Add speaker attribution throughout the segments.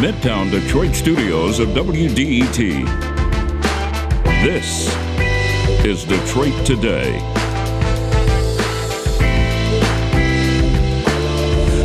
Speaker 1: Midtown Detroit studios of WDET. This is Detroit Today.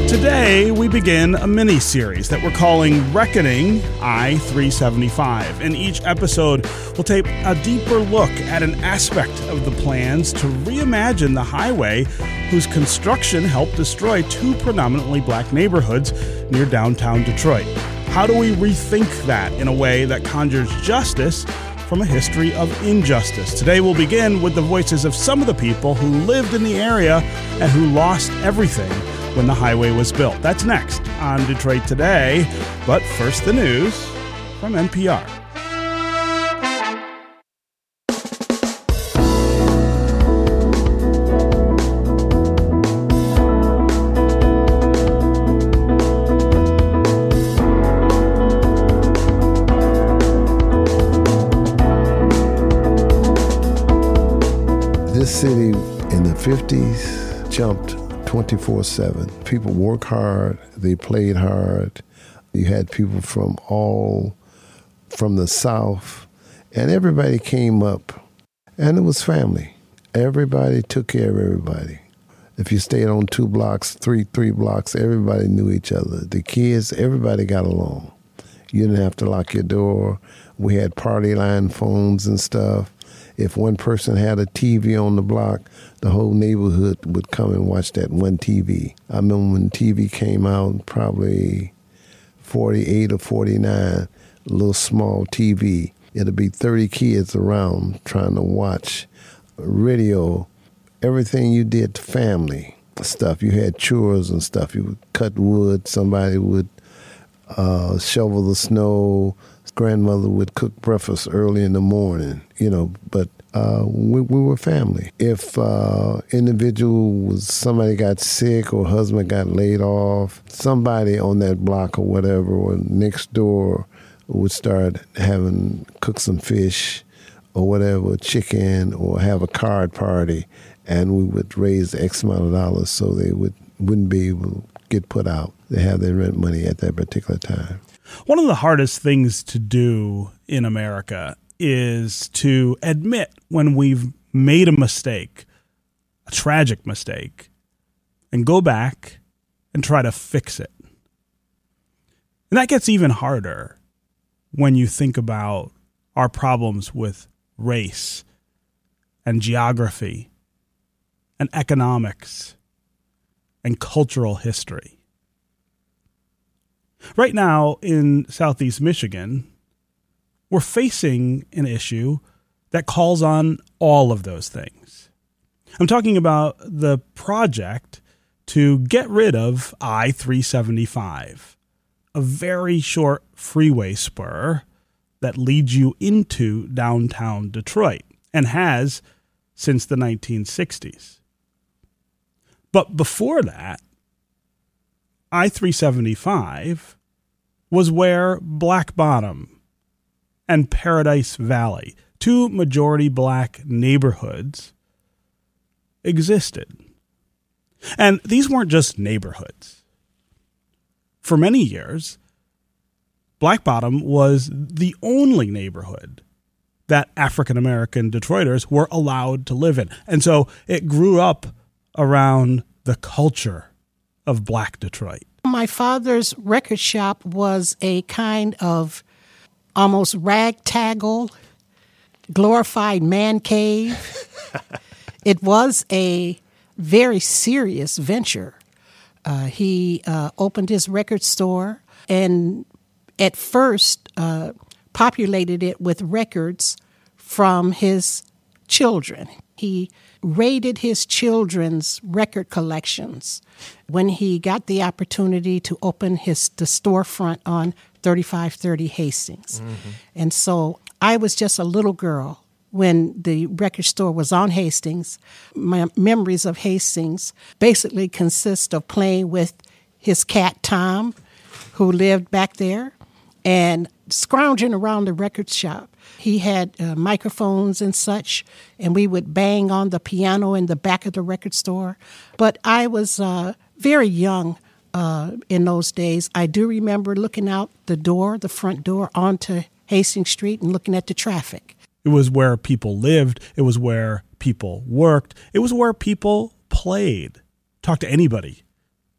Speaker 2: Today, we begin a mini series that we're calling Reckoning I 375. In each episode, we'll take a deeper look at an aspect of the plans to reimagine the highway whose construction helped destroy two predominantly black neighborhoods near downtown Detroit. How do we rethink that in a way that conjures justice from a history of injustice? Today, we'll begin with the voices of some of the people who lived in the area and who lost everything when the highway was built. That's next on Detroit Today. But first, the news from NPR.
Speaker 3: 50s jumped 24 7. People work hard, they played hard. You had people from all from the South, and everybody came up, and it was family. Everybody took care of everybody. If you stayed on two blocks, three three blocks, everybody knew each other. The kids, everybody got along. You didn't have to lock your door. We had party line phones and stuff. If one person had a TV on the block, the whole neighborhood would come and watch that one TV. I remember when TV came out, probably 48 or 49, a little small TV. It'll be 30 kids around trying to watch radio, everything you did to family stuff. You had chores and stuff. You would cut wood, somebody would uh, shovel the snow, grandmother would cook breakfast early in the morning, you know, but uh, we, we, were family. If uh, individual was somebody got sick or husband got laid off, somebody on that block or whatever or next door would start having cook some fish or whatever, chicken or have a card party, and we would raise X amount of dollars so they would wouldn't be able to get put out. They have their rent money at that particular time.
Speaker 2: One of the hardest things to do in America is to admit when we've made a mistake, a tragic mistake, and go back and try to fix it. And that gets even harder when you think about our problems with race and geography and economics and cultural history. Right now in Southeast Michigan, we're facing an issue that calls on all of those things. I'm talking about the project to get rid of I 375, a very short freeway spur that leads you into downtown Detroit and has since the 1960s. But before that, I 375 was where Black Bottom and Paradise Valley, two majority black neighborhoods, existed. And these weren't just neighborhoods. For many years, Black Bottom was the only neighborhood that African American Detroiters were allowed to live in. And so it grew up around the culture of black Detroit.
Speaker 4: My father's record shop was a kind of almost ragtaggle, glorified man cave. it was a very serious venture. Uh, he uh, opened his record store and at first uh, populated it with records from his children. He raided his children's record collections when he got the opportunity to open his the storefront on 3530 Hastings. Mm-hmm. And so I was just a little girl when the record store was on Hastings. My memories of Hastings basically consist of playing with his cat Tom, who lived back there, and scrounging around the record shop. He had uh, microphones and such, and we would bang on the piano in the back of the record store. But I was uh, very young uh, in those days. I do remember looking out the door, the front door, onto Hastings Street and looking at the traffic.
Speaker 2: It was where people lived. It was where people worked. It was where people played. Talk to anybody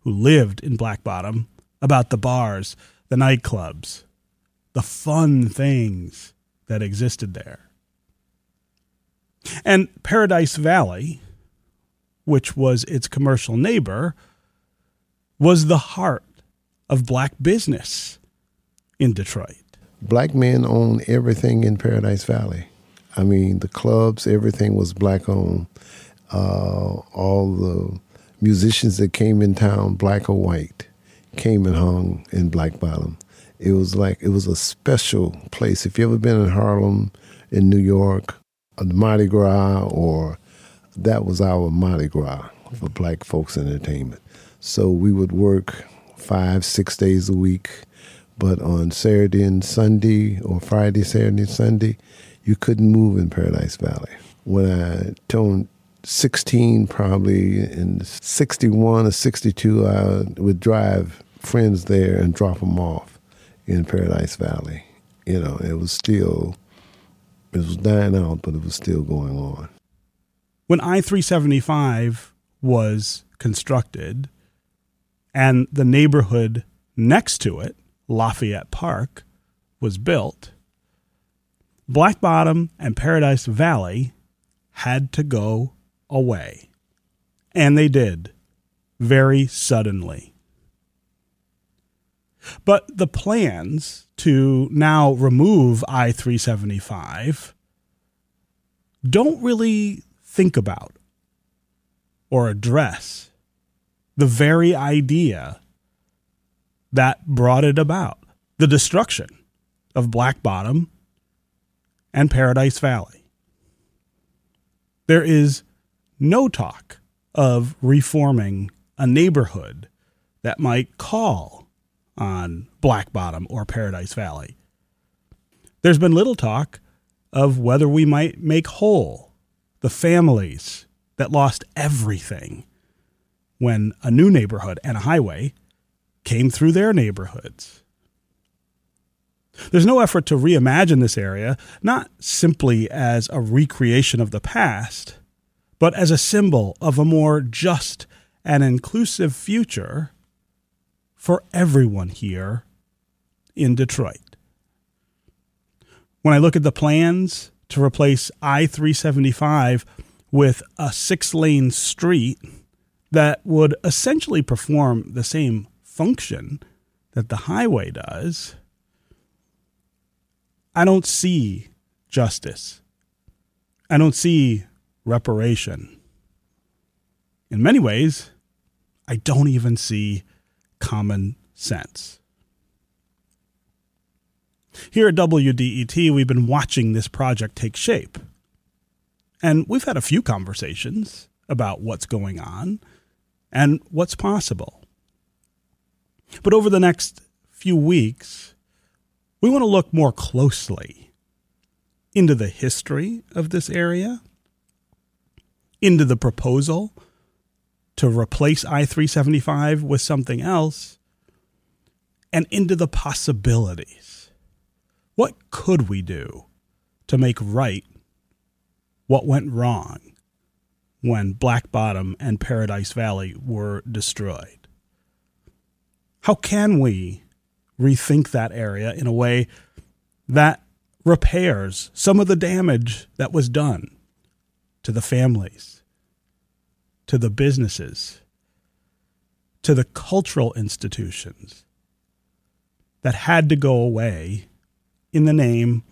Speaker 2: who lived in Black Bottom about the bars, the nightclubs, the fun things that existed there. And Paradise Valley, which was its commercial neighbor, was the heart of black business in Detroit.
Speaker 3: Black men owned everything in Paradise Valley. I mean, the clubs, everything was black owned. Uh, all the musicians that came in town, black or white, came and hung in Black Bottom. It was like it was a special place. If you ever been in Harlem, in New York, a Mardi Gras, or that was our Mardi Gras for black folks entertainment. So we would work five, six days a week, but on Saturday and Sunday, or Friday, Saturday, and Sunday, you couldn't move in Paradise Valley. When I turned 16, probably in 61 or 62, I would drive friends there and drop them off in Paradise Valley. You know, it was still, it was dying out, but it was still going on.
Speaker 2: When I 375 was constructed and the neighborhood next to it, Lafayette Park, was built, Black Bottom and Paradise Valley had to go away. And they did, very suddenly. But the plans to now remove I 375 don't really think about or address the very idea that brought it about the destruction of Black Bottom and Paradise Valley. There is no talk of reforming a neighborhood that might call on Black Bottom or Paradise Valley. There's been little talk of whether we might make whole the families that lost everything when a new neighborhood and a highway came through their neighborhoods. There's no effort to reimagine this area, not simply as a recreation of the past, but as a symbol of a more just and inclusive future for everyone here in Detroit. When I look at the plans to replace I 375 with a six lane street that would essentially perform the same function that the highway does, I don't see justice. I don't see reparation. In many ways, I don't even see common sense. Here at WDET, we've been watching this project take shape. And we've had a few conversations about what's going on and what's possible. But over the next few weeks, we want to look more closely into the history of this area into the proposal to replace I 375 with something else and into the possibilities. What could we do to make right what went wrong when Black Bottom and Paradise Valley were destroyed? How can we rethink that area in a way that repairs some of the damage that was done to the families, to the businesses, to the cultural institutions that had to go away in the name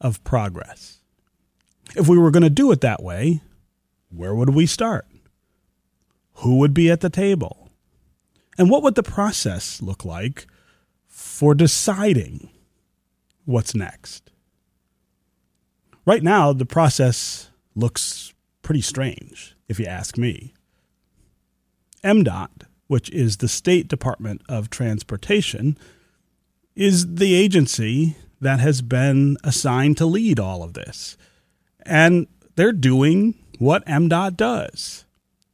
Speaker 2: of progress. If we were going to do it that way, where would we start? Who would be at the table? And what would the process look like for deciding what's next? Right now, the process looks pretty strange, if you ask me. MDOT, which is the State Department of Transportation, is the agency that has been assigned to lead all of this. And they're doing what MDOT does.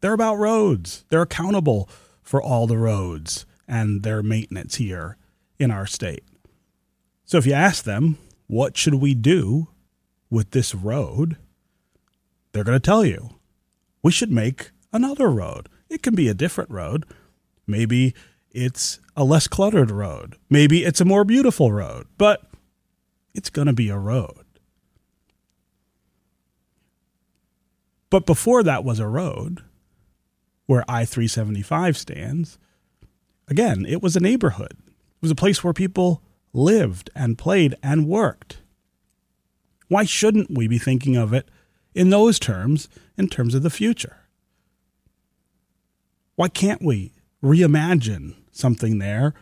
Speaker 2: They're about roads. They're accountable for all the roads and their maintenance here in our state. So if you ask them, what should we do with this road? They're going to tell you, we should make another road. It can be a different road. Maybe it's a less cluttered road. Maybe it's a more beautiful road, but it's going to be a road. But before that was a road, where I 375 stands, again, it was a neighborhood. It was a place where people lived and played and worked. Why shouldn't we be thinking of it in those terms, in terms of the future? Why can't we reimagine something there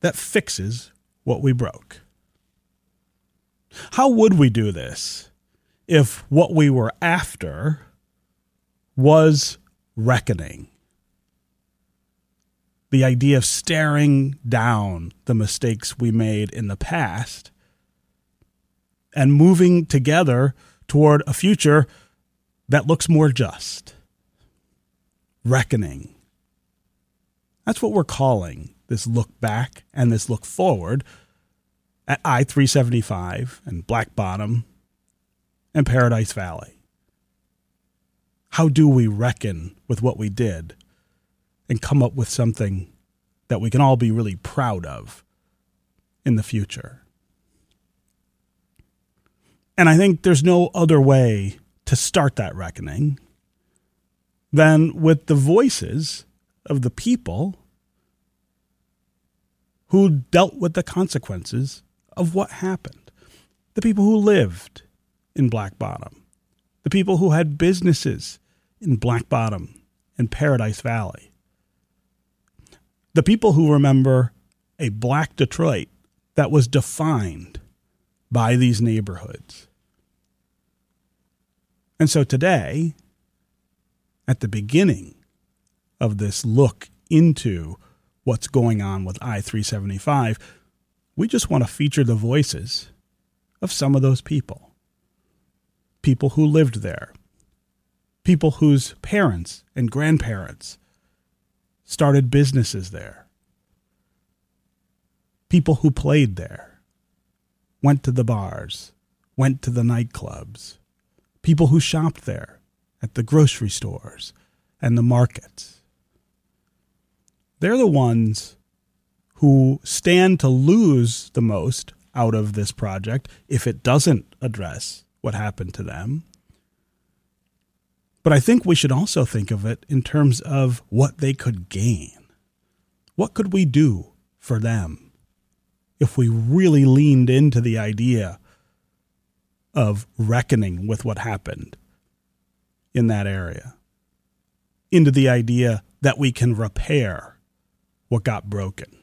Speaker 2: that fixes what we broke? How would we do this if what we were after was reckoning? The idea of staring down the mistakes we made in the past and moving together toward a future that looks more just. Reckoning. That's what we're calling this look back and this look forward at I 375 and Black Bottom and Paradise Valley. How do we reckon with what we did and come up with something that we can all be really proud of in the future? And I think there's no other way to start that reckoning than with the voices of the people who dealt with the consequences of what happened. The people who lived in Black Bottom, the people who had businesses in Black Bottom and Paradise Valley, the people who remember a black Detroit that was defined by these neighborhoods. And so today, at the beginning of this look into what's going on with I 375, we just want to feature the voices of some of those people. People who lived there, people whose parents and grandparents started businesses there, people who played there, went to the bars, went to the nightclubs, people who shopped there at the grocery stores and the markets. They're the ones who stand to lose the most out of this project if it doesn't address what happened to them. But I think we should also think of it in terms of what they could gain. What could we do for them if we really leaned into the idea of reckoning with what happened in that area? Into the idea that we can repair what got broken.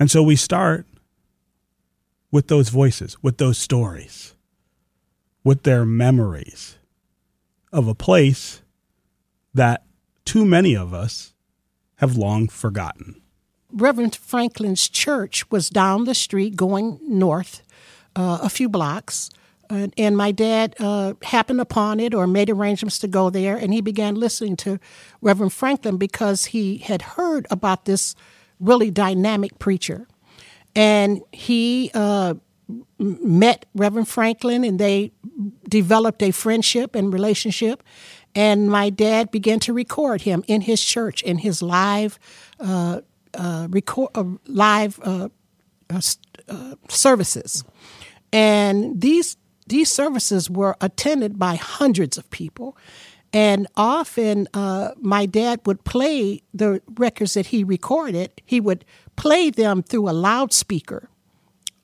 Speaker 2: And so we start with those voices, with those stories, with their memories of a place that too many of us have long forgotten.
Speaker 4: Reverend Franklin's church was down the street going north uh, a few blocks. And, and my dad uh, happened upon it or made arrangements to go there, and he began listening to Reverend Franklin because he had heard about this really dynamic preacher. And he uh, met Reverend Franklin and they developed a friendship and relationship. And my dad began to record him in his church in his live uh, uh, record uh, live services. And these these services were attended by hundreds of people. And often, uh, my dad would play the records that he recorded. He would play them through a loudspeaker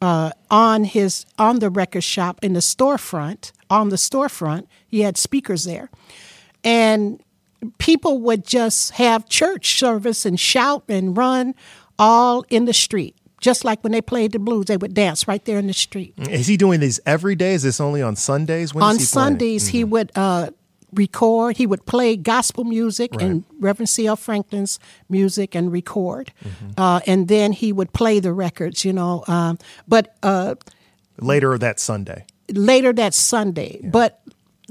Speaker 4: uh, on his on the record shop in the storefront. On the storefront, he had speakers there, and people would just have church service and shout and run all in the street. Just like when they played the blues, they would dance right there in the street.
Speaker 5: Is he doing these every day? Is this only on Sundays? When
Speaker 4: on
Speaker 5: he
Speaker 4: Sundays,
Speaker 5: mm-hmm.
Speaker 4: he would uh, record. He would play gospel music right. and Reverend C.L. Franklin's music and record. Mm-hmm. Uh, and then he would play the records, you know. Um, but uh,
Speaker 5: later that Sunday.
Speaker 4: Later that Sunday. Yeah. But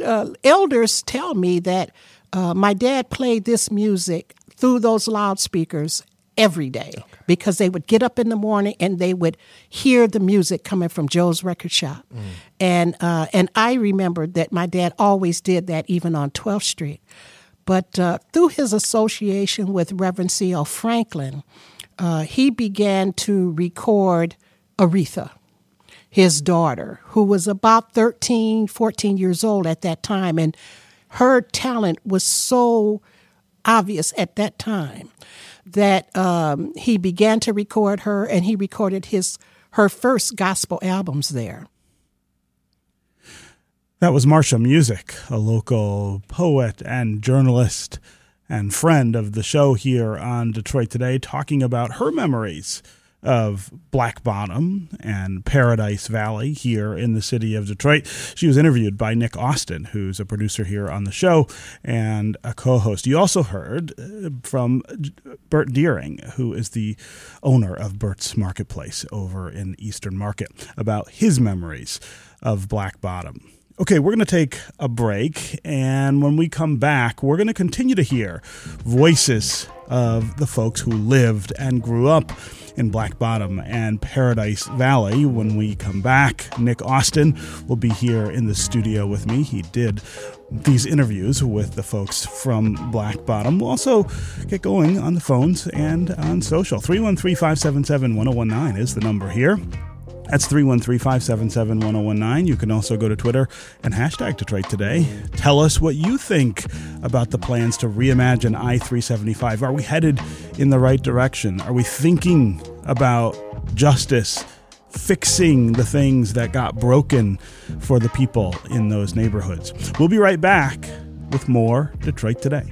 Speaker 4: uh, elders tell me that uh, my dad played this music through those loudspeakers every day because they would get up in the morning and they would hear the music coming from Joe's record shop. And uh, and I remember that my dad always did that even on 12th Street. But uh, through his association with Reverend C.L. Franklin, uh, he began to record Aretha, his daughter, who was about 13, 14 years old at that time. And her talent was so obvious at that time that um, he began to record her and he recorded his her first gospel albums there.
Speaker 2: That was Marsha Music, a local poet and journalist and friend of the show here on Detroit Today, talking about her memories of Black Bottom and Paradise Valley here in the city of Detroit. She was interviewed by Nick Austin, who's a producer here on the show and a co host. You also heard uh, from Bert Dearing, who is the owner of Bert's Marketplace over in Eastern Market, about his memories of Black Bottom. Okay, we're going to take a break, and when we come back, we're going to continue to hear voices of the folks who lived and grew up in Black Bottom and Paradise Valley. When we come back, Nick Austin will be here in the studio with me. He did these interviews with the folks from Black Bottom. We'll also get going on the phones and on social. 313 577 1019 is the number here. That's 313 577 1019. You can also go to Twitter and hashtag Detroit Today. Tell us what you think about the plans to reimagine I 375. Are we headed in the right direction? Are we thinking about justice? Fixing the things that got broken for the people in those neighborhoods. We'll be right back with more Detroit Today.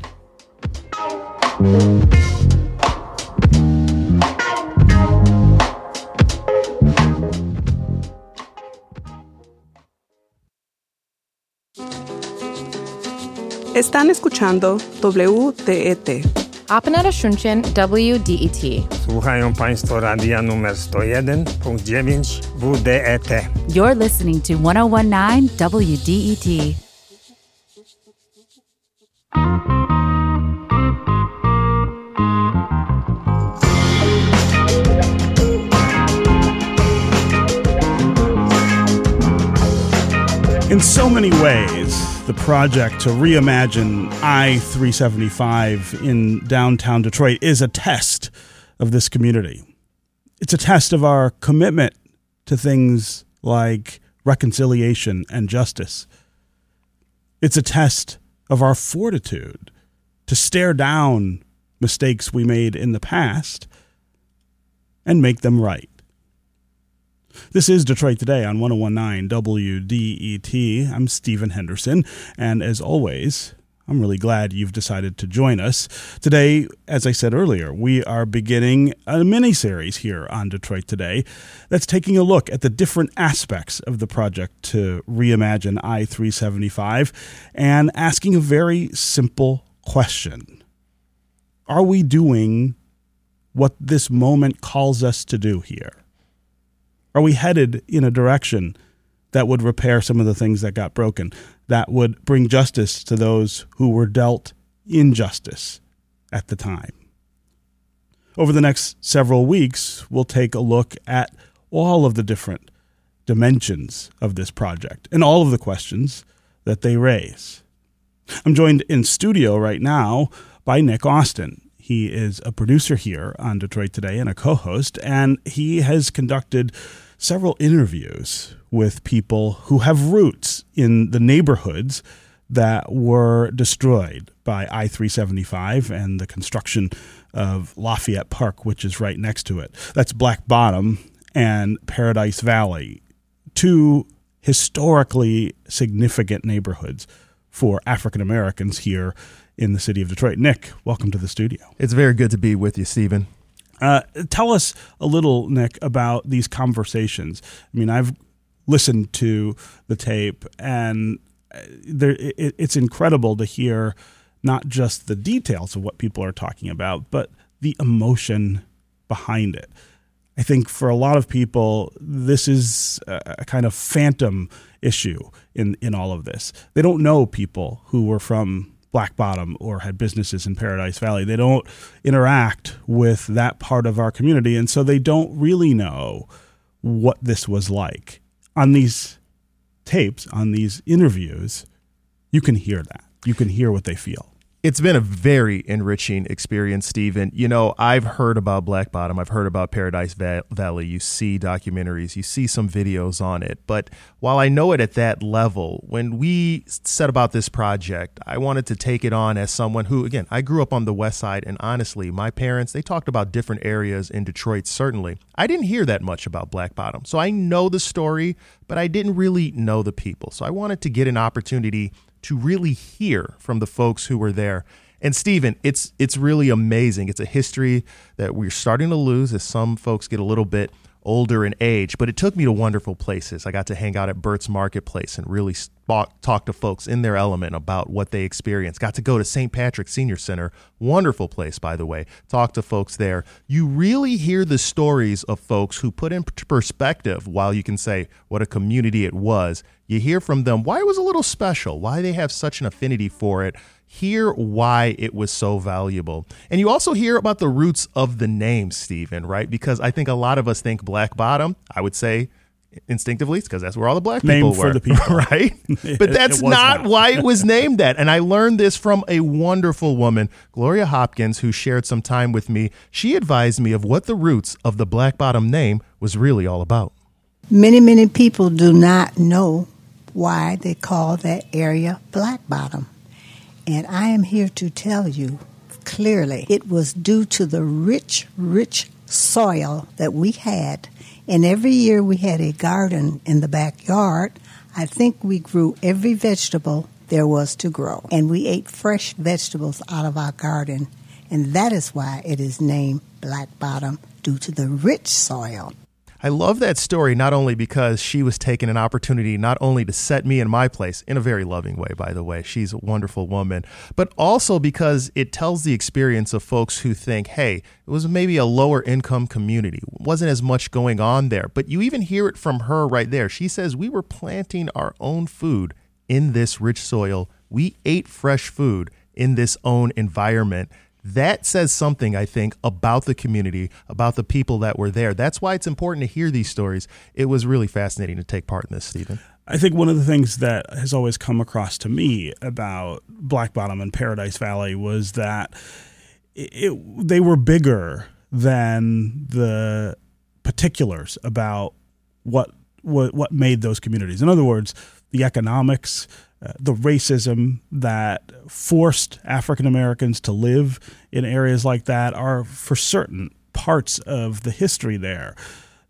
Speaker 6: Están escuchando WDET.
Speaker 7: Apnara Shunchin WDET.
Speaker 8: Słuchają Państwo radia numer 101.9 WDET.
Speaker 7: You're listening to 1019 WDET.
Speaker 2: In so many ways, the project to reimagine I 375 in downtown Detroit is a test of this community. It's a test of our commitment to things like reconciliation and justice. It's a test of our fortitude to stare down mistakes we made in the past and make them right. This is Detroit Today on 1019 WDET. I'm Stephen Henderson, and as always, I'm really glad you've decided to join us. Today, as I said earlier, we are beginning a mini series here on Detroit Today that's taking a look at the different aspects of the project to reimagine I 375 and asking a very simple question Are we doing what this moment calls us to do here? Are we headed in a direction that would repair some of the things that got broken, that would bring justice to those who were dealt injustice at the time? Over the next several weeks, we'll take a look at all of the different dimensions of this project and all of the questions that they raise. I'm joined in studio right now by Nick Austin. He is a producer here on Detroit Today and a co host, and he has conducted several interviews with people who have roots in the neighborhoods that were destroyed by I 375 and the construction of Lafayette Park, which is right next to it. That's Black Bottom and Paradise Valley, two historically significant neighborhoods for African Americans here in the city of Detroit. Nick, welcome to the studio.
Speaker 5: It's very good to be with you, Stephen.
Speaker 2: Uh, tell us a little, Nick, about these conversations. I mean, I've listened to the tape, and uh, there, it, it's incredible to hear not just the details of what people are talking about, but the emotion behind it. I think for a lot of people, this is a kind of phantom issue in, in all of this. They don't know people who were from Black Bottom or had businesses in Paradise Valley. They don't interact with that part of our community, and so they don't really know what this was like. On these tapes, on these interviews, you can hear that. You can hear what they feel.
Speaker 5: It's been a very enriching experience, Stephen. You know, I've heard about Black Bottom. I've heard about Paradise Valley. You see documentaries, you see some videos on it. But while I know it at that level, when we set about this project, I wanted to take it on as someone who, again, I grew up on the West Side. And honestly, my parents, they talked about different areas in Detroit, certainly. I didn't hear that much about Black Bottom. So I know the story, but I didn't really know the people. So I wanted to get an opportunity to really hear from the folks who were there. And Stephen, it's it's really amazing. It's a history that we're starting to lose as some folks get a little bit older in age, but it took me to wonderful places. I got to hang out at Bert's Marketplace and really talk to folks in their element about what they experienced. Got to go to St. Patrick Senior Center, wonderful place, by the way. Talk to folks there. You really hear the stories of folks who put in perspective, while you can say what a community it was, you hear from them why it was a little special, why they have such an affinity for it, hear why it was so valuable. And you also hear about the roots of the name, Stephen, right? Because I think a lot of us think Black Bottom. I would say instinctively because that's where all the black people
Speaker 2: named
Speaker 5: were,
Speaker 2: for the people.
Speaker 5: right? But that's not, not, why it was named that. And I learned this from a wonderful woman, Gloria Hopkins, who shared some time with me. She advised me of what the roots of the Black Bottom name was really all about.
Speaker 9: Many, many people do not know why they call that area Black Bottom. And I am here to tell you clearly it was due to the rich, rich soil that we had. And every year we had a garden in the backyard. I think we grew every vegetable there was to grow. And we ate fresh vegetables out of our garden. And that is why it is named Black Bottom, due to the rich soil.
Speaker 5: I love that story not only because she was taking an opportunity not only to set me in my place in a very loving way, by the way, she's a wonderful woman, but also because it tells the experience of folks who think, hey, it was maybe a lower income community, wasn't as much going on there. But you even hear it from her right there. She says, we were planting our own food in this rich soil. We ate fresh food in this own environment that says something, I think, about the community, about the people that were there. That's why it's important to hear these stories. It was really fascinating to take part in this, Stephen.
Speaker 2: I think one of the things that has always come across to me about Black Bottom and Paradise Valley was that it, they were bigger than the particulars about what, what what made those communities. In other words, the economics, the racism that forced African Americans to live in areas like that are for certain parts of the history there.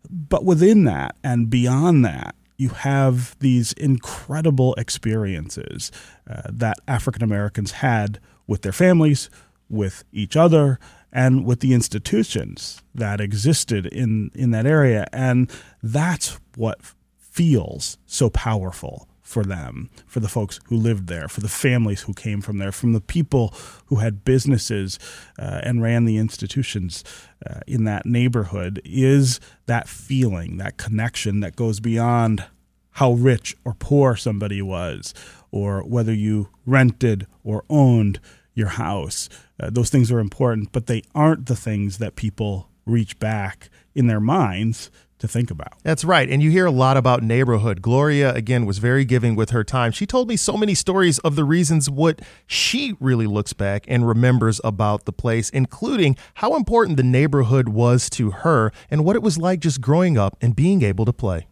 Speaker 2: But within that and beyond that, you have these incredible experiences uh, that African Americans had with their families, with each other, and with the institutions that existed in, in that area. And that's what feels so powerful for them, for the folks who lived there, for the families who came from there, from the people who had businesses uh, and ran the institutions uh, in that neighborhood, is that feeling, that connection that goes beyond how rich or poor somebody was, or whether you rented or owned your house. Uh, those things are important, but they aren't the things that people reach back in their minds to think about.
Speaker 5: That's right. And you hear a lot about neighborhood. Gloria, again, was very giving with her time. She told me so many stories of the reasons what she really looks back and remembers about the place, including how important the neighborhood was to her and what it was like just growing up and being able to play.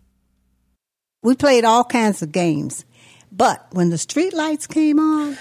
Speaker 9: We played all kinds of games. But when the street lights came on,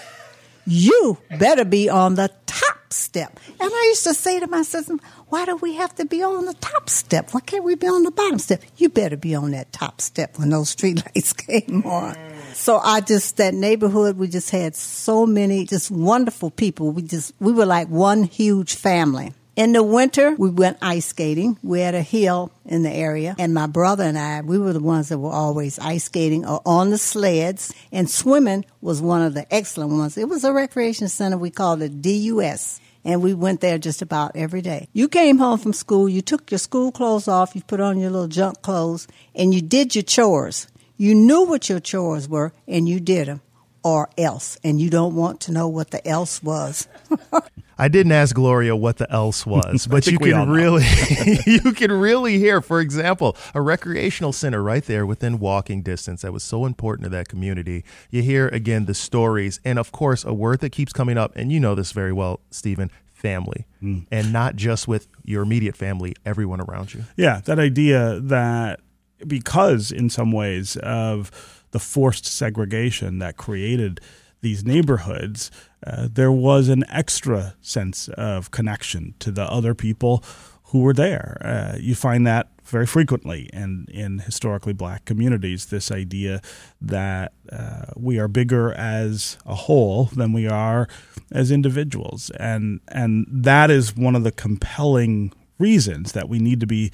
Speaker 9: you better be on the top step. And I used to say to my sister, why do we have to be on the top step? Why can't we be on the bottom step? You better be on that top step when those street lights came on. So I just, that neighborhood, we just had so many just wonderful people. We just, we were like one huge family. In the winter, we went ice skating. We had a hill in the area, and my brother and I, we were the ones that were always ice skating or on the sleds. And swimming was one of the excellent ones. It was a recreation center. We called it DUS. And we went there just about every day. You came home from school, you took your school clothes off, you put on your little junk clothes, and you did your chores. You knew what your chores were, and you did them or else, and you don't want to know what the else was.
Speaker 5: I didn't ask Gloria what the else was, but you can really you can really hear, for example, a recreational center right there within walking distance that was so important to that community. You hear again the stories, and of course, a word that keeps coming up, and you know this very well, Stephen. Family,
Speaker 2: Mm.
Speaker 5: and not just with your immediate family, everyone around you.
Speaker 2: Yeah, that idea that because in some ways of the forced segregation that created these neighborhoods, uh, there was an extra sense of connection to the other people who were there. Uh, you find that very frequently in, in historically black communities this idea that uh, we are bigger as a whole than we are as individuals. And, and that is one of the compelling reasons that we need to be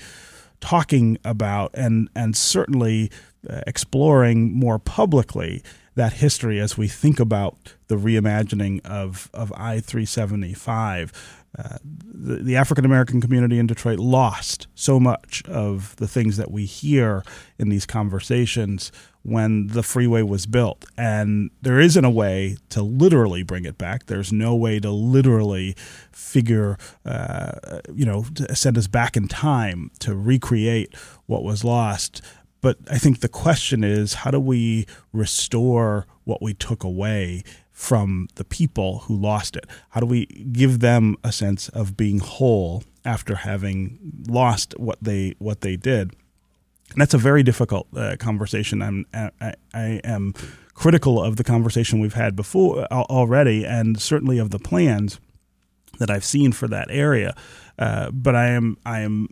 Speaker 2: talking about and, and certainly exploring more publicly that history as we think about the reimagining of, of I 375. Uh, the, the African American community in Detroit lost so much of the things that we hear in these conversations when the freeway was built. And there isn't a way to literally bring it back. There's no way to literally figure, uh, you know, send us back in time to recreate what was lost. But I think the question is how do we restore what we took away from the people who lost it? How do we give them a sense of being whole after having lost what they what they did? And that's a very difficult uh, conversation. I'm I, I am critical of the conversation we've had before already, and certainly of the plans that I've seen for that area. Uh, but I am I am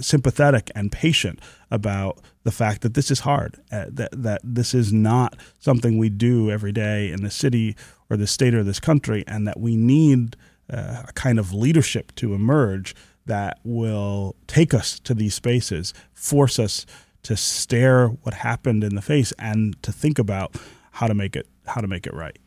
Speaker 2: sympathetic and patient about the fact that this is hard. Uh, that that this is not something we do every day in the city or the state or this country, and that we need uh, a kind of leadership to emerge that will take us to these spaces, force us to stare what happened in the face, and to think about how to make it how to make it right.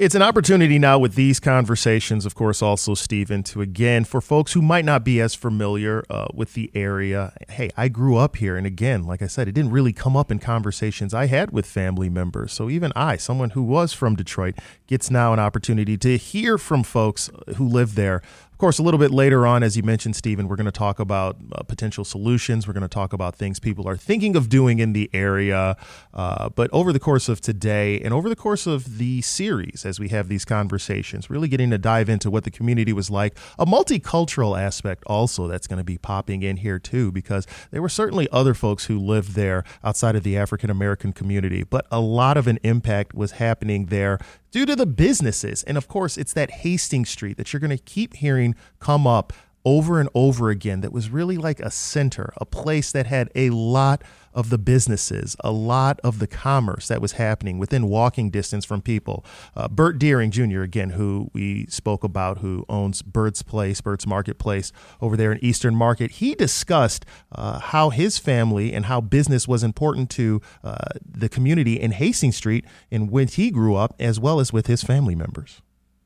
Speaker 5: It's an opportunity now with these conversations, of course, also, Stephen, to again, for folks who might not be as familiar uh, with the area. Hey, I grew up here. And again, like I said, it didn't really come up in conversations I had with family members. So even I, someone who was from Detroit, gets now an opportunity to hear from folks who live there. Course, a little bit later on, as you mentioned, Stephen, we're going to talk about uh, potential solutions. We're going to talk about things people are thinking of doing in the area. Uh, but over the course of today and over the course of the series, as we have these conversations, really getting to dive into what the community was like, a multicultural aspect also that's going to be popping in here too, because there were certainly other folks who lived there outside of the African American community, but a lot of an impact was happening there due to the businesses. And of course, it's that Hastings Street that you're going to keep hearing come up over and over again that was really like a center, a place that had a lot of the businesses, a lot of the commerce that was happening within walking distance from people. Uh, Bert Dearing Jr., again, who we spoke about, who owns Bert's Place, Bert's Marketplace over there in Eastern Market, he discussed uh, how his family and how business was important to uh, the community in Hastings Street and when he grew up, as well as with his family members.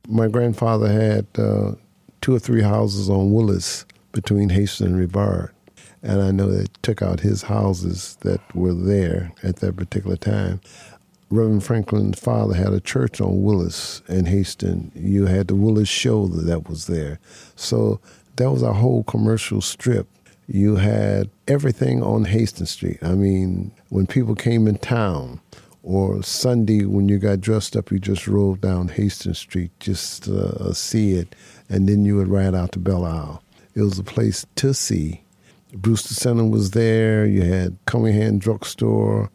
Speaker 3: My grandfather had uh, two or three houses on Willis between Hastings and Rivard. And I know they took out his houses that were there at that particular time. Reverend Franklin's father had a church on Willis and Hastings. You had the Willis show that was there. So that was a whole commercial strip. You had everything on Hastings Street. I mean, when people came in town, or Sunday when you got dressed up, you just rolled down Hastings Street just uh, see it, and then you would ride out to Belle Isle. It was a place to see. Brewster Center was there. You had Cunningham Drugstore.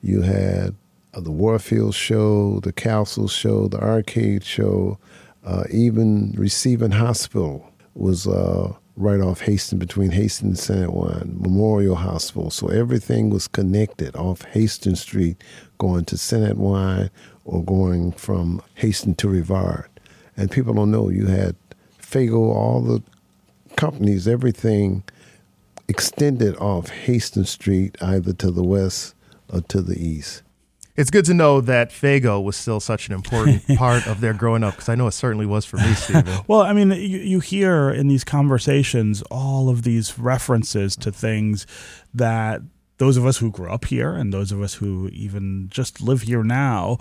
Speaker 3: You had uh, the Warfield Show, the Castle Show, the Arcade Show. Uh, even Receiving Hospital was uh, right off Hastings, between Hastings and St. Antoine. Memorial Hospital. So everything was connected off Hastings Street, going to St. Antoine or going from Hastings to Rivard. And people don't know you had Faygo, all the companies, everything extended off Hastings Street, either to the west or to the east.
Speaker 5: It's good to know that Faygo was still such an important part of their growing up because I know it certainly was for me, Stephen.
Speaker 2: Well, I mean, you, you hear in these conversations all of these references to things that those of us who grew up here and those of us who even just live here now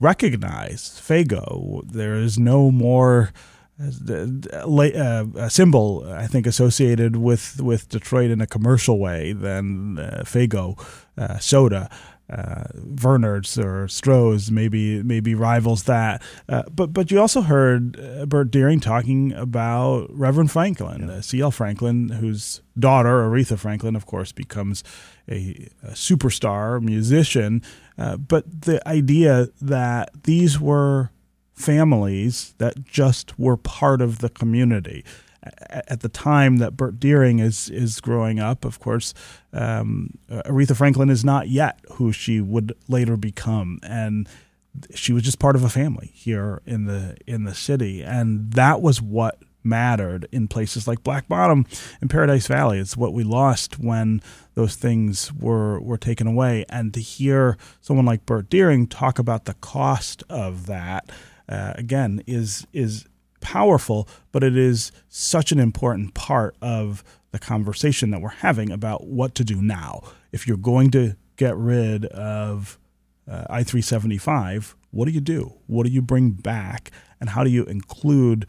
Speaker 2: recognize Faygo. There is no more a symbol I think associated with with Detroit in a commercial way than uh, Faygo uh, soda. Uh, or Stroh's maybe maybe rivals that, uh, but but you also heard uh, Bert Dearing talking about Reverend Franklin, yeah. C.L. Franklin, whose daughter Aretha Franklin, of course, becomes a, a superstar musician. Uh, but the idea that these were families that just were part of the community. At the time that Bert Dearing is is growing up, of course, um, Aretha Franklin is not yet who she would later become, and she was just part of a family here in the in the city, and that was what mattered in places like Black Bottom and Paradise Valley. It's what we lost when those things were were taken away, and to hear someone like Bert Dearing talk about the cost of that uh, again is is powerful, but it is such an important part of the conversation that we're having about what to do now. If you're going to get rid of uh, I 375, what do you do? What do you bring back? And how do you include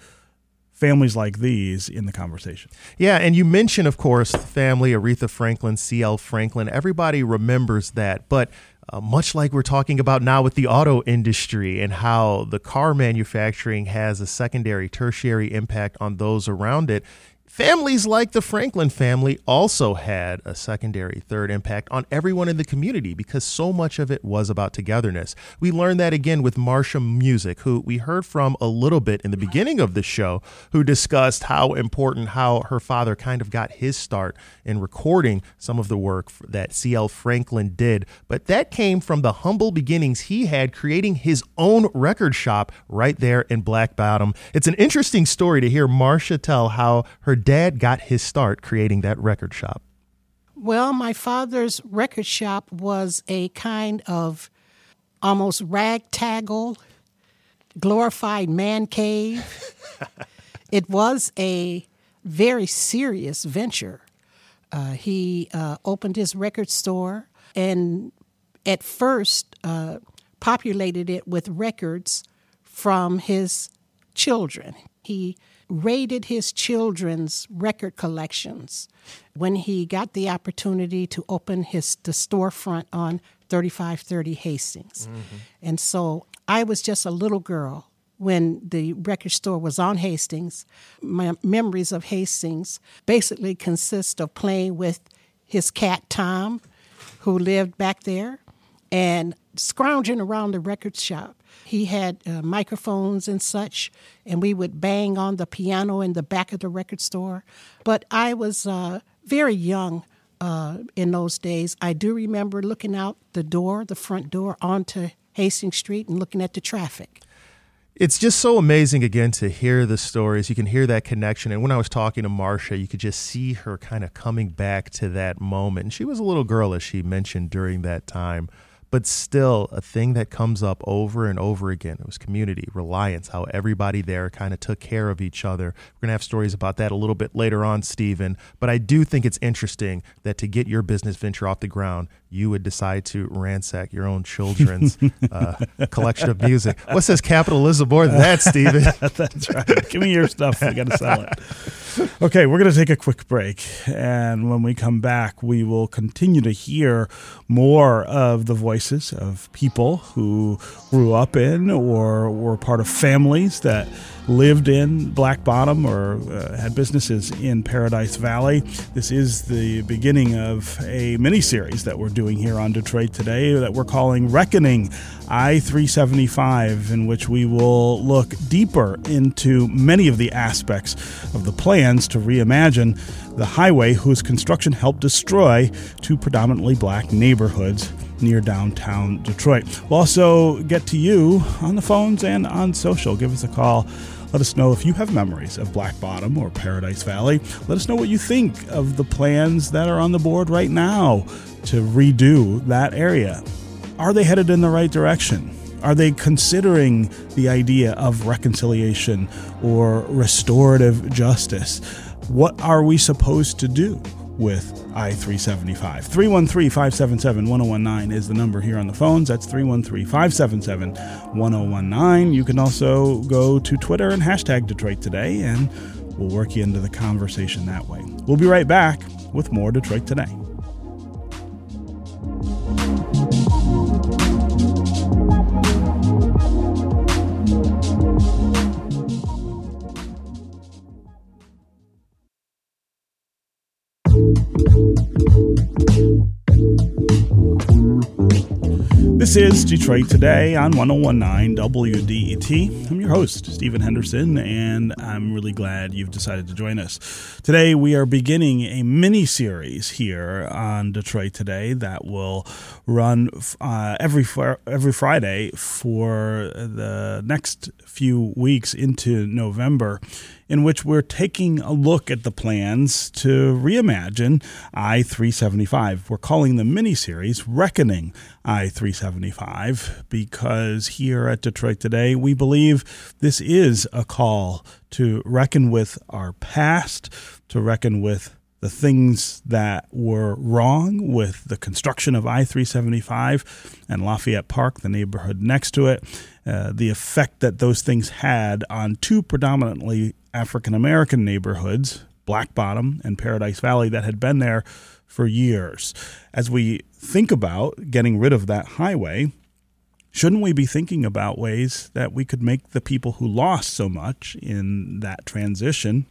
Speaker 2: families like these in the conversation?
Speaker 5: Yeah, and you mentioned, of course, family, Aretha Franklin, C.L. Franklin. Everybody remembers that. But uh, much like we're talking about now with the auto industry and how the car manufacturing has a secondary, tertiary impact on those around it, Families like the Franklin family also had a secondary third impact on everyone in the community because so much of it was about togetherness. We learned that again with Marsha Music, who we heard from a little bit in the beginning of the show, who discussed how important how her father kind of got his start in recording some of the work that C.L. Franklin did. But that came from the humble beginnings he had creating his own record shop right there in Black Bottom. It's an interesting story to hear Marsha tell how her dad got his start creating that record shop?
Speaker 4: Well, my father's record shop was a kind of almost ragtaggle, glorified man cave. it was a very serious venture. Uh, he uh, opened his record store and at first uh, populated it with records from his children. He raided his children's record collections when he got the opportunity to open his the storefront on 3530 Hastings. Mm-hmm. And so I was just a little girl when the record store was on Hastings. My memories of Hastings basically consist of playing with his cat Tom, who lived back there, and scrounging around the record shop he had uh, microphones and such, and we would bang on the piano in the back of the record store. But I was uh, very young uh, in those days. I do remember looking out the door, the front door, onto Hastings Street and looking at the traffic.
Speaker 5: It's just so amazing again to hear the stories. You can hear that connection. And when I was talking to Marsha, you could just see her kind of coming back to that moment. And she was a little girl, as she mentioned during that time but still a thing that comes up over and over again. It was community, reliance, how everybody there kind of took care of each other. We're going to have stories about that a little bit later on, Stephen. But I do think it's interesting that to get your business venture off the ground, you would decide to ransack your own children's uh, collection of music. What says capitalism more than that, Stephen?
Speaker 2: That's right. Give me your stuff. We got to sell it. Okay, we're going to take a quick break. And when we come back, we will continue to hear more of the voices of people who grew up in or were part of families that lived in Black Bottom or uh, had businesses in Paradise Valley. This is the beginning of a mini series that we're doing here on Detroit today that we're calling Reckoning I 375, in which we will look deeper into many of the aspects of the plans to reimagine the highway whose construction helped destroy two predominantly black neighborhoods near downtown Detroit. We'll also get to you on the phones and on social. Give us a call. Let us know if you have memories of Black Bottom or Paradise Valley. Let us know what you think of the plans that are on the board right now to redo that area. Are they headed in the right direction? Are they considering the idea of reconciliation or restorative justice? What are we supposed to do? With I 375. 313 577 1019 is the number here on the phones. That's 313 577 1019. You can also go to Twitter and hashtag Detroit Today, and we'll work you into the conversation that way. We'll be right back with more Detroit Today. This is Detroit Today on 1019 WDET. I'm your host, Stephen Henderson, and I'm really glad you've decided to join us. Today, we are beginning a mini series here on Detroit Today that will run uh, every, every Friday for the next few weeks into November in which we're taking a look at the plans to reimagine I 375. We're calling the miniseries Reckoning I 375 because here at Detroit Today, we believe this is a call to reckon with our past, to reckon with the things that were wrong with the construction of I 375 and Lafayette Park, the neighborhood next to it, uh, the effect that those things had on two predominantly African American neighborhoods, Black Bottom and Paradise Valley, that had been there for years. As we think about getting rid of that highway, shouldn't we be thinking about ways that we could make the people who lost so much in that transition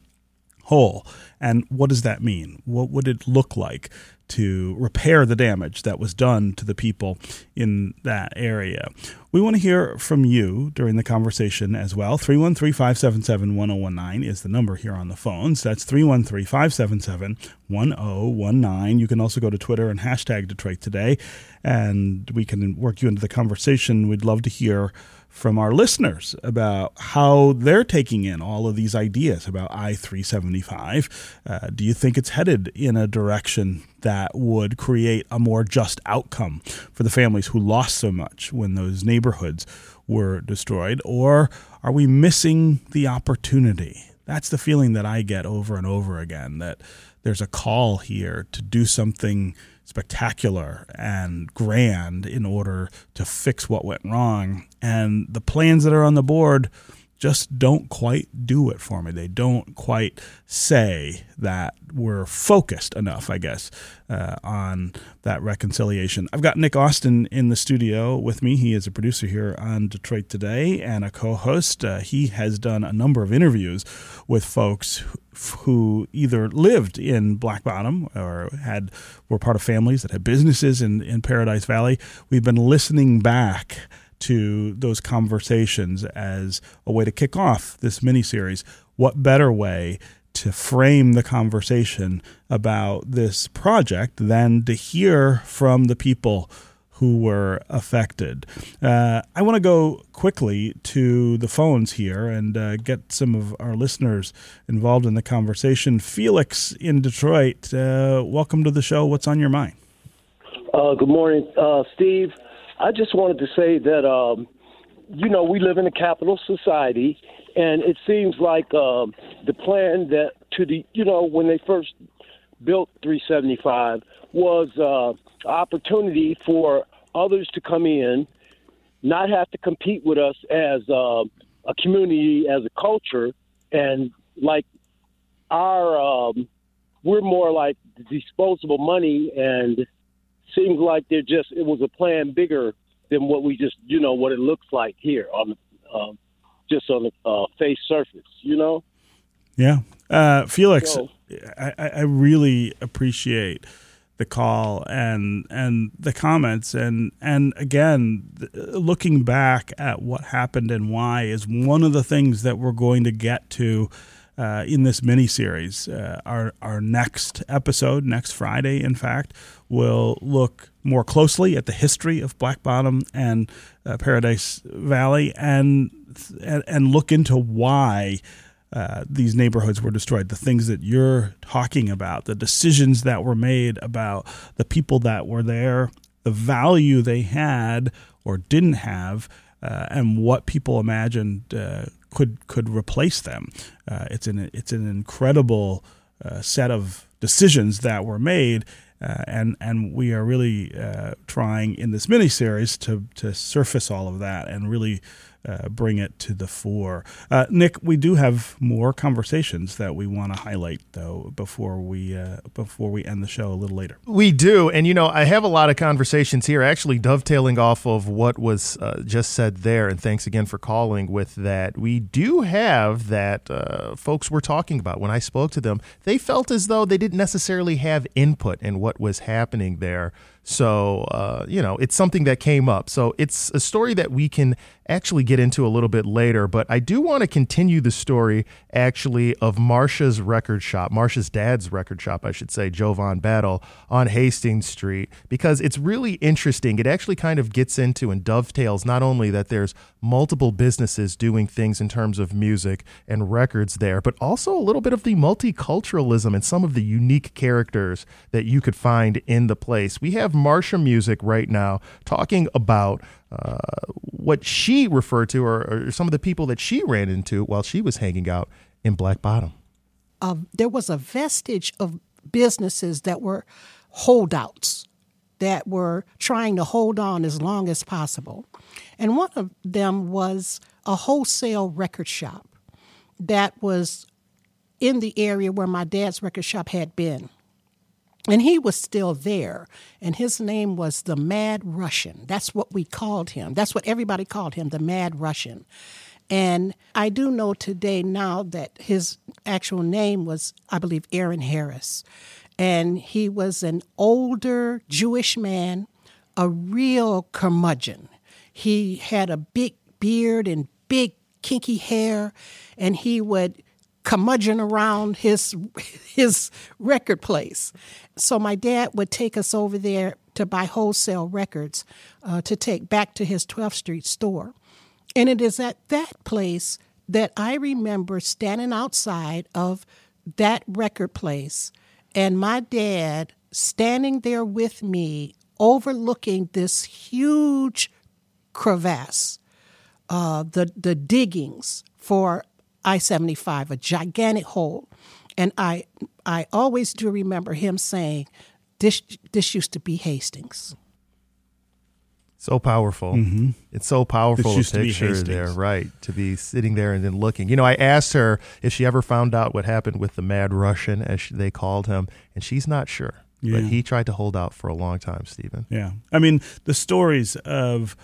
Speaker 2: whole? And what does that mean? What would it look like to repair the damage that was done to the people in that area. We want to hear from you during the conversation as well. 313 577 1019 is the number here on the phones. That's 313 577 1019. You can also go to Twitter and hashtag Detroit Today, and we can work you into the conversation. We'd love to hear from our listeners about how they're taking in all of these ideas about I 375. Uh, do you think it's headed in a direction that would create a more just outcome for the families who lost so much when those neighborhoods were destroyed? Or are we missing the opportunity? That's the feeling that I get over and over again that there's a call here to do something spectacular and grand in order to fix what went wrong. And the plans that are on the board just don't quite do it for me. They don't quite say that we're focused enough, I guess, uh, on that reconciliation. I've got Nick Austin in the studio with me. He is a producer here on Detroit Today and a co host. Uh, he has done a number of interviews with folks who either lived in Black Bottom or had were part of families that had businesses in, in Paradise Valley. We've been listening back to those conversations as a way to kick off this mini series. What better way to frame the conversation about this project than to hear from the people who were affected. Uh, I want to go quickly to the phones here and uh, get some of our listeners involved in the conversation. Felix in Detroit, uh, welcome to the show. What's on your mind?
Speaker 10: Uh, good morning, uh, Steve. I just wanted to say that, um, you know, we live in a capital society, and it seems like um, the plan that to the, you know, when they first built 375 was uh, opportunity for others to come in, not have to compete with us as uh, a community, as a culture, and like our, um, we're more like disposable money and seems like they're just it was a plan bigger than what we just you know what it looks like here on the um, just on the uh, face surface, you know.
Speaker 2: Yeah, uh, Felix, so, I, I really appreciate the call and and the comments and and again looking back at what happened and why is one of the things that we're going to get to uh, in this mini series. Uh, our our next episode, next Friday, in fact, will look more closely at the history of Black Bottom and uh, Paradise Valley, and, and, look into why. Uh, these neighborhoods were destroyed. The things that you're talking about, the decisions that were made about the people that were there, the value they had or didn't have, uh, and what people imagined uh, could could replace them. Uh, it's an it's an incredible uh, set of decisions that were made. Uh, and and we are really uh, trying in this miniseries to to surface all of that and really uh, bring it to the fore. Uh, Nick, we do have more conversations that we want to highlight though before we uh, before we end the show a little later.
Speaker 5: We do, and you know I have a lot of conversations here, actually dovetailing off of what was uh, just said there. And thanks again for calling with that. We do have that uh, folks were talking about when I spoke to them. They felt as though they didn't necessarily have input in what was happening there. So, uh, you know, it's something that came up. So, it's a story that we can actually get into a little bit later. But I do want to continue the story, actually, of Marsha's record shop, Marsha's dad's record shop, I should say, Joe Von Battle on Hastings Street, because it's really interesting. It actually kind of gets into and dovetails not only that there's multiple businesses doing things in terms of music and records there, but also a little bit of the multiculturalism and some of the unique characters that you could find in the place. We have Marsha Music right now talking about uh, what she referred to or, or, some of the people that she ran into while she was hanging out in Black Bottom.
Speaker 4: Uh, there was a vestige of businesses that were holdouts that were trying to hold on as long as possible. And one of them was a wholesale record shop that was in the area where my dad's record shop had been. And he was still there, and his name was the Mad Russian. That's what we called him. That's what everybody called him, the Mad Russian. And I do know today now that his actual name was, I believe, Aaron Harris. And he was an older Jewish man, a real curmudgeon. He had a big beard and big kinky hair, and he would curmudgeon around his his record place. So my dad would take us over there to buy wholesale records uh, to take back to his 12th Street store. And it is at that place that I remember standing outside of that record place and my dad standing there with me overlooking this huge crevasse, uh, the, the diggings for I 75, a gigantic hole. And I, I always do remember him saying, this, this used to be Hastings.
Speaker 5: So powerful.
Speaker 2: Mm-hmm.
Speaker 5: It's so powerful a picture there, right? To be sitting there and then looking. You know, I asked her if she ever found out what happened with the Mad Russian, as they called him, and she's not sure. Yeah. But he tried to hold out for a long time, Stephen.
Speaker 2: Yeah. I mean, the stories of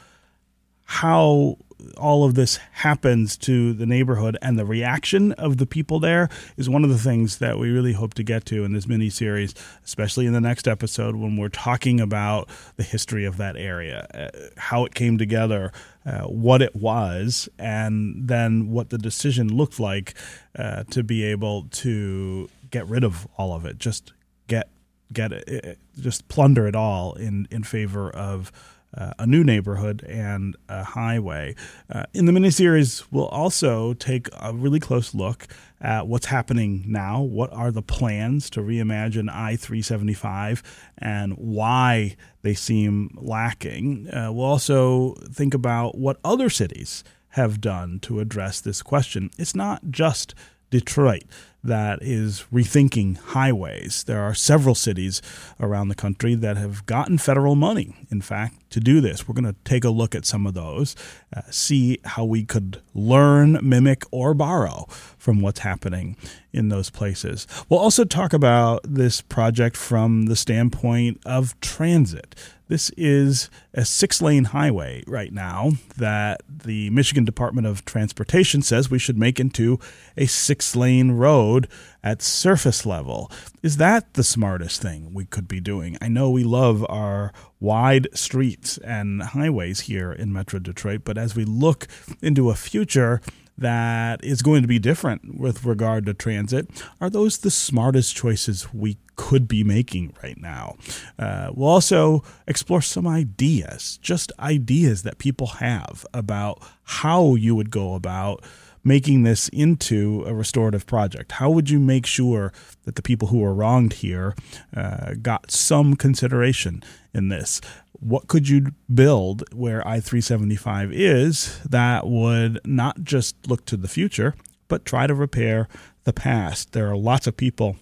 Speaker 2: how all of this happens to the neighborhood and the reaction of the people there is one of the things that we really hope to get to in this mini series, especially in the next episode when we're talking about the history of that area, uh, how it came together, uh, what it was, and then what the decision looked like uh, to be able to get rid of all of it, just get get it, just plunder it all in in favor of uh, a new neighborhood and a highway. Uh, in the miniseries, we'll also take a really close look at what's happening now. What are the plans to reimagine I 375 and why they seem lacking? Uh, we'll also think about what other cities have done to address this question. It's not just Detroit that is rethinking highways. There are several cities around the country that have gotten federal money, in fact, to do this. We're going to take a look at some of those, uh, see how we could learn, mimic, or borrow from what's happening in those places. We'll also talk about this project from the standpoint of transit. This is a six lane highway right now that the Michigan Department of Transportation says we should make into a six lane road at surface level. Is that the smartest thing we could be doing? I know we love our wide streets and highways here in Metro Detroit, but as we look into a future, that is going to be different with regard to transit. Are those the smartest choices we could be making right now? Uh, we'll also explore some ideas, just ideas that people have about how you would go about making this into a restorative project? How would you make sure that the people who were wronged here uh, got some consideration in this? What could you build where I 375 is that would not just look to the future, but try to repair the past? There are lots of people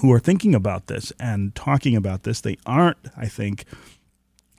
Speaker 2: who are thinking about this and talking about this. They aren't, I think,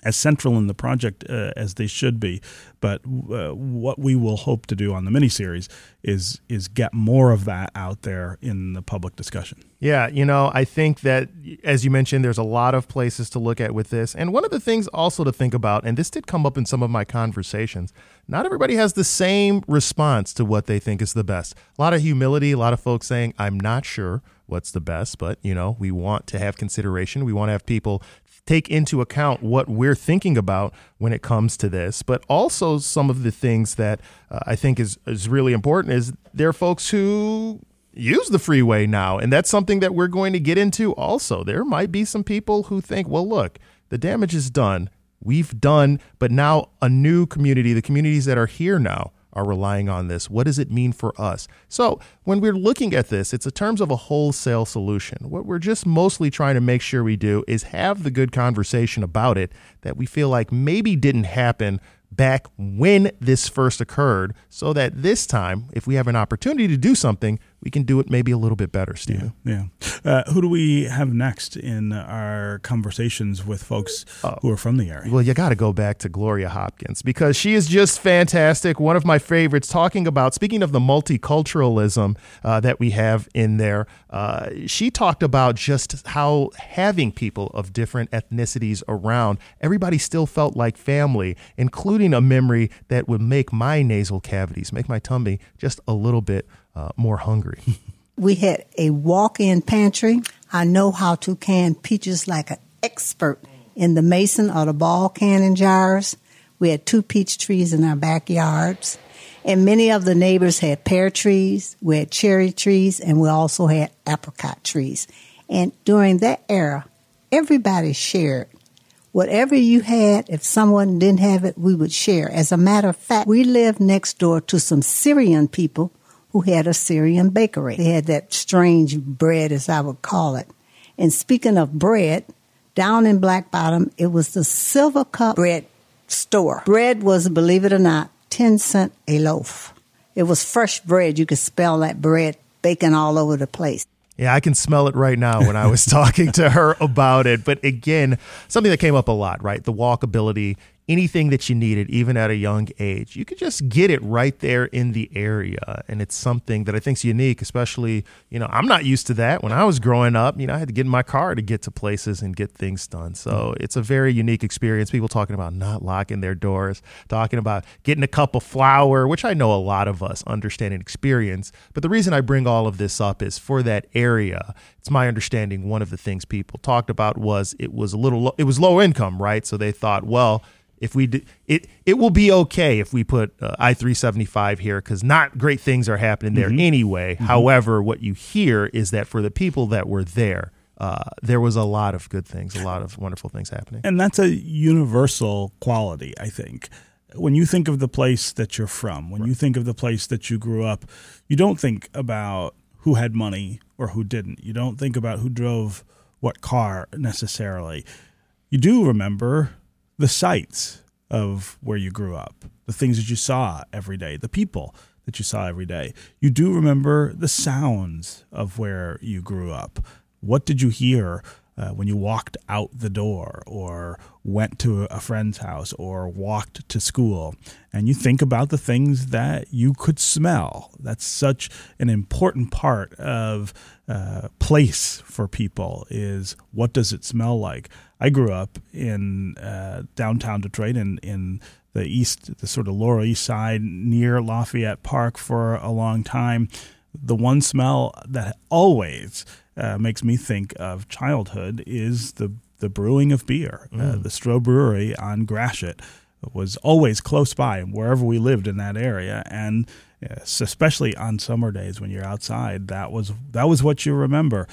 Speaker 2: as central in the project uh, as they should be. But uh, what we will hope to do on the miniseries is is get more of that out there in the public discussion.
Speaker 5: Yeah, you know, I think that as you mentioned, there's a lot of places to look at with this, and one of the things also to think about, and this did come up in some of my conversations. Not everybody has the same response to what they think is the best. A lot of humility, a lot of folks saying, "I'm not sure." what's the best, but you know, we want to have consideration. We want to have people take into account what we're thinking about when it comes to this. But also, some of the things that uh, I think is, is really important is there are folks who use the freeway now. And that's something that we're going to get into also. There might be some people who think, well, look, the damage is done. We've done, but now a new community, the communities that are here now, are relying on this? What does it mean for us? So, when we're looking at this, it's in terms of a wholesale solution. What we're just mostly trying to make sure we do is have the good conversation about it that we feel like maybe didn't happen back when this first occurred so that this time, if we have an opportunity to do something, we can do it maybe a little bit better, Steve.
Speaker 2: Yeah. yeah. Uh, who do we have next in our conversations with folks uh, who are from the area?
Speaker 5: Well, you got to go back to Gloria Hopkins because she is just fantastic. One of my favorites, talking about, speaking of the multiculturalism uh, that we have in there, uh, she talked about just how having people of different ethnicities around, everybody still felt like family, including a memory that would make my nasal cavities, make my tummy just a little bit uh, more hungry.
Speaker 9: we had a walk-in pantry. I know how to can peaches like an expert in the mason or the ball canning jars. We had two peach trees in our backyards. And many of the neighbors had pear trees, we had cherry trees, and we also had apricot trees. And during that era, everybody shared. Whatever you had, if someone didn't have it, we would share. As a matter of fact, we lived next door to some Syrian people who had a Syrian bakery. They had that strange bread, as I would call it. And speaking of bread, down in Black Bottom, it was the Silver Cup Bread store. Bread was, believe it or not, 10 cent a loaf. It was fresh bread. You could smell that bread baking all over the place.
Speaker 5: Yeah, I can smell it right now when I was talking to her about it. But again, something that came up a lot, right? The walkability anything that you needed, even at a young age. You could just get it right there in the area. And it's something that I think is unique, especially, you know, I'm not used to that. When I was growing up, you know, I had to get in my car to get to places and get things done. So mm-hmm. it's a very unique experience. People talking about not locking their doors, talking about getting a cup of flour, which I know a lot of us understand and experience. But the reason I bring all of this up is for that area. It's my understanding one of the things people talked about was it was a little, it was low income, right? So they thought, well, if we do, it it will be okay if we put uh, I three seventy five here because not great things are happening there mm-hmm. anyway. Mm-hmm. However, what you hear is that for the people that were there, uh, there was a lot of good things, a lot of wonderful things happening,
Speaker 2: and that's a universal quality, I think. When you think of the place that you're from, when right. you think of the place that you grew up, you don't think about who had money or who didn't. You don't think about who drove what car necessarily. You do remember the sights of where you grew up, the things that you saw every day, the people that you saw every day. You do remember the sounds of where you grew up. What did you hear uh, when you walked out the door or went to a friend's house or walked to school? And you think about the things that you could smell. That's such an important part of uh, place for people is what does it smell like? I grew up in uh, downtown Detroit in, in the east, the sort of Lower East Side near Lafayette Park for a long time. The one smell that always uh, makes me think of childhood is the the brewing of beer. Uh, mm. Uh, the Stroh Brewery on Gratiot was always close by wherever we lived in that area, and yes, especially on summer days when you're outside, that was that was what you remember.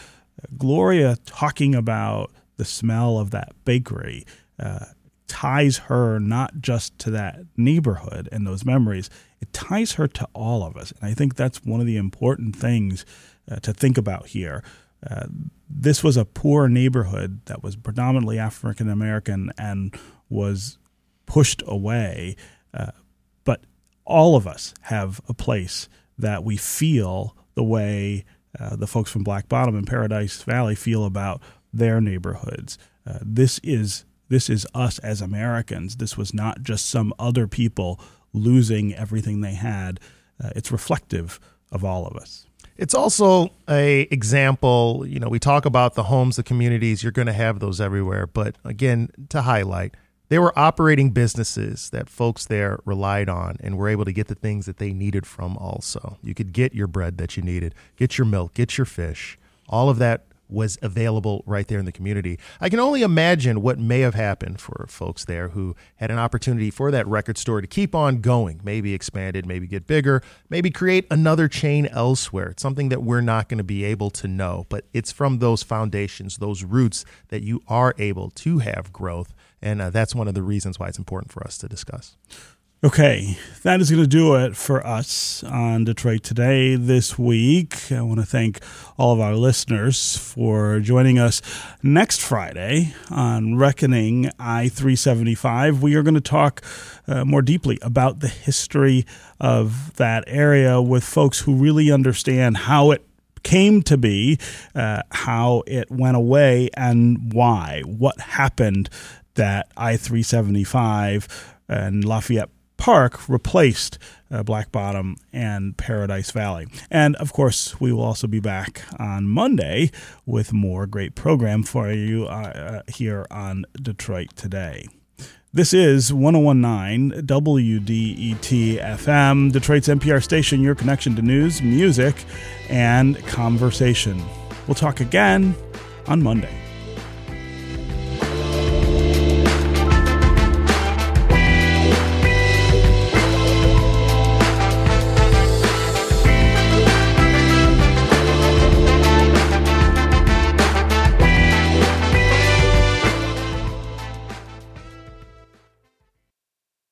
Speaker 2: Gloria talking about the smell of that bakery uh, ties her not just to that neighborhood and those memories, it ties her to all of us. And I think that's one of the important things uh, to think about here. This was a poor neighborhood that was predominantly African American and was pushed away. Uh, but all of us have a place that we feel the way uh, the folks from Black Bottom and Paradise Valley feel about their neighborhoods. Uh, this is this is us as Americans. This was not just some other people losing everything they had. Uh, it's reflective of all of us.
Speaker 5: It's also a example, you know, we talk about the homes, the communities, you're going to have those everywhere, but again, to highlight, they were operating businesses that folks there relied on and were able to get the things that they needed from also. You could get your bread that you needed, get your milk, get your fish. All of that was available right there in the community. I can only imagine what may have happened for folks there who had an opportunity for that record store to keep on going, maybe expanded, maybe get bigger, maybe create another chain elsewhere. It's something that we're not going to be able to know, but it's from those foundations, those roots that you are able to have growth. And uh, that's one of the reasons why it's important for us to discuss.
Speaker 2: Okay, that is going to do it for us on Detroit Today this week. I want to thank all of our listeners for joining us next Friday on Reckoning I 375. We are going to talk uh, more deeply about the history of that area with folks who really understand how it came to be, uh, how it went away, and why. What happened that I 375 and Lafayette Park replaced uh, Black Bottom and Paradise Valley. And of course, we will also be back on Monday with more great program for you uh, uh here on Detroit Today. This is 1019 WDET FM, Detroit's NPR station, your connection to news, music, and conversation. We'll talk again on Monday.